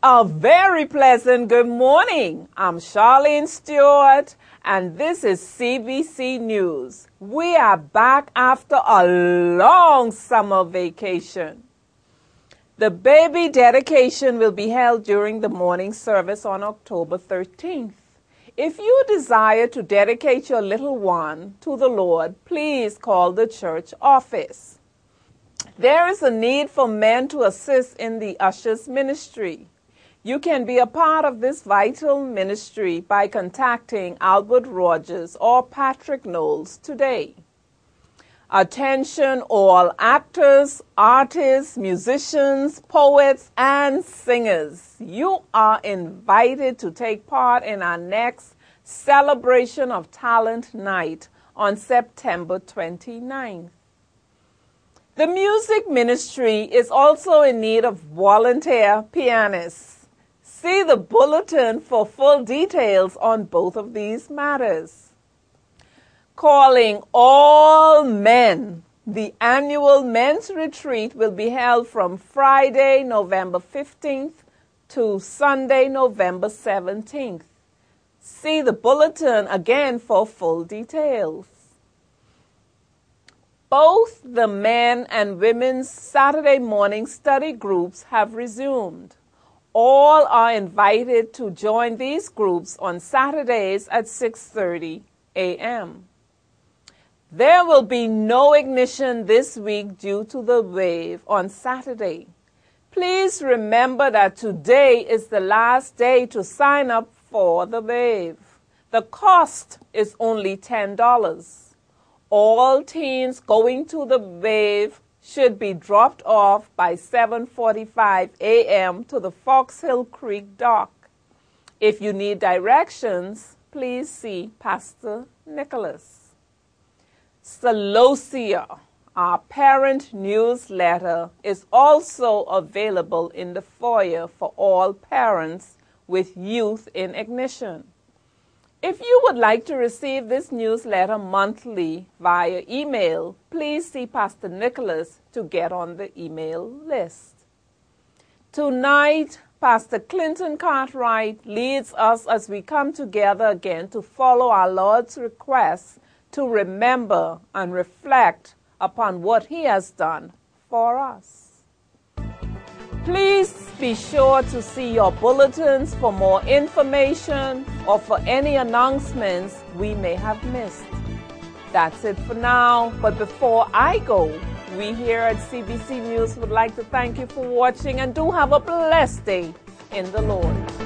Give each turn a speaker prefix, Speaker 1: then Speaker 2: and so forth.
Speaker 1: A very pleasant good morning. I'm Charlene Stewart, and this is CBC News. We are back after a long summer vacation. The baby dedication will be held during the morning service on October 13th. If you desire to dedicate your little one to the Lord, please call the church office. There is a need for men to assist in the ushers ministry. You can be a part of this vital ministry by contacting Albert Rogers or Patrick Knowles today. Attention all actors, artists, musicians, poets, and singers. You are invited to take part in our next celebration of talent night on September 29th. The music ministry is also in need of volunteer pianists. See the bulletin for full details on both of these matters calling all men. The annual men's retreat will be held from Friday, November 15th to Sunday, November 17th. See the bulletin again for full details. Both the men and women's Saturday morning study groups have resumed. All are invited to join these groups on Saturdays at 6:30 a.m. There will be no ignition this week due to the wave on Saturday. Please remember that today is the last day to sign up for the wave. The cost is only $10. All teens going to the wave should be dropped off by 7:45 a.m. to the Fox Hill Creek dock. If you need directions, please see Pastor Nicholas. Celosia, our parent newsletter, is also available in the foyer for all parents with youth in ignition. If you would like to receive this newsletter monthly via email, please see Pastor Nicholas to get on the email list. Tonight, Pastor Clinton Cartwright leads us as we come together again to follow our Lord's request to remember and reflect upon what He has done for us. Please be sure to see your bulletins for more information or for any announcements we may have missed. That's it for now, but before I go, we here at CBC News would like to thank you for watching and do have a blessed day in the Lord.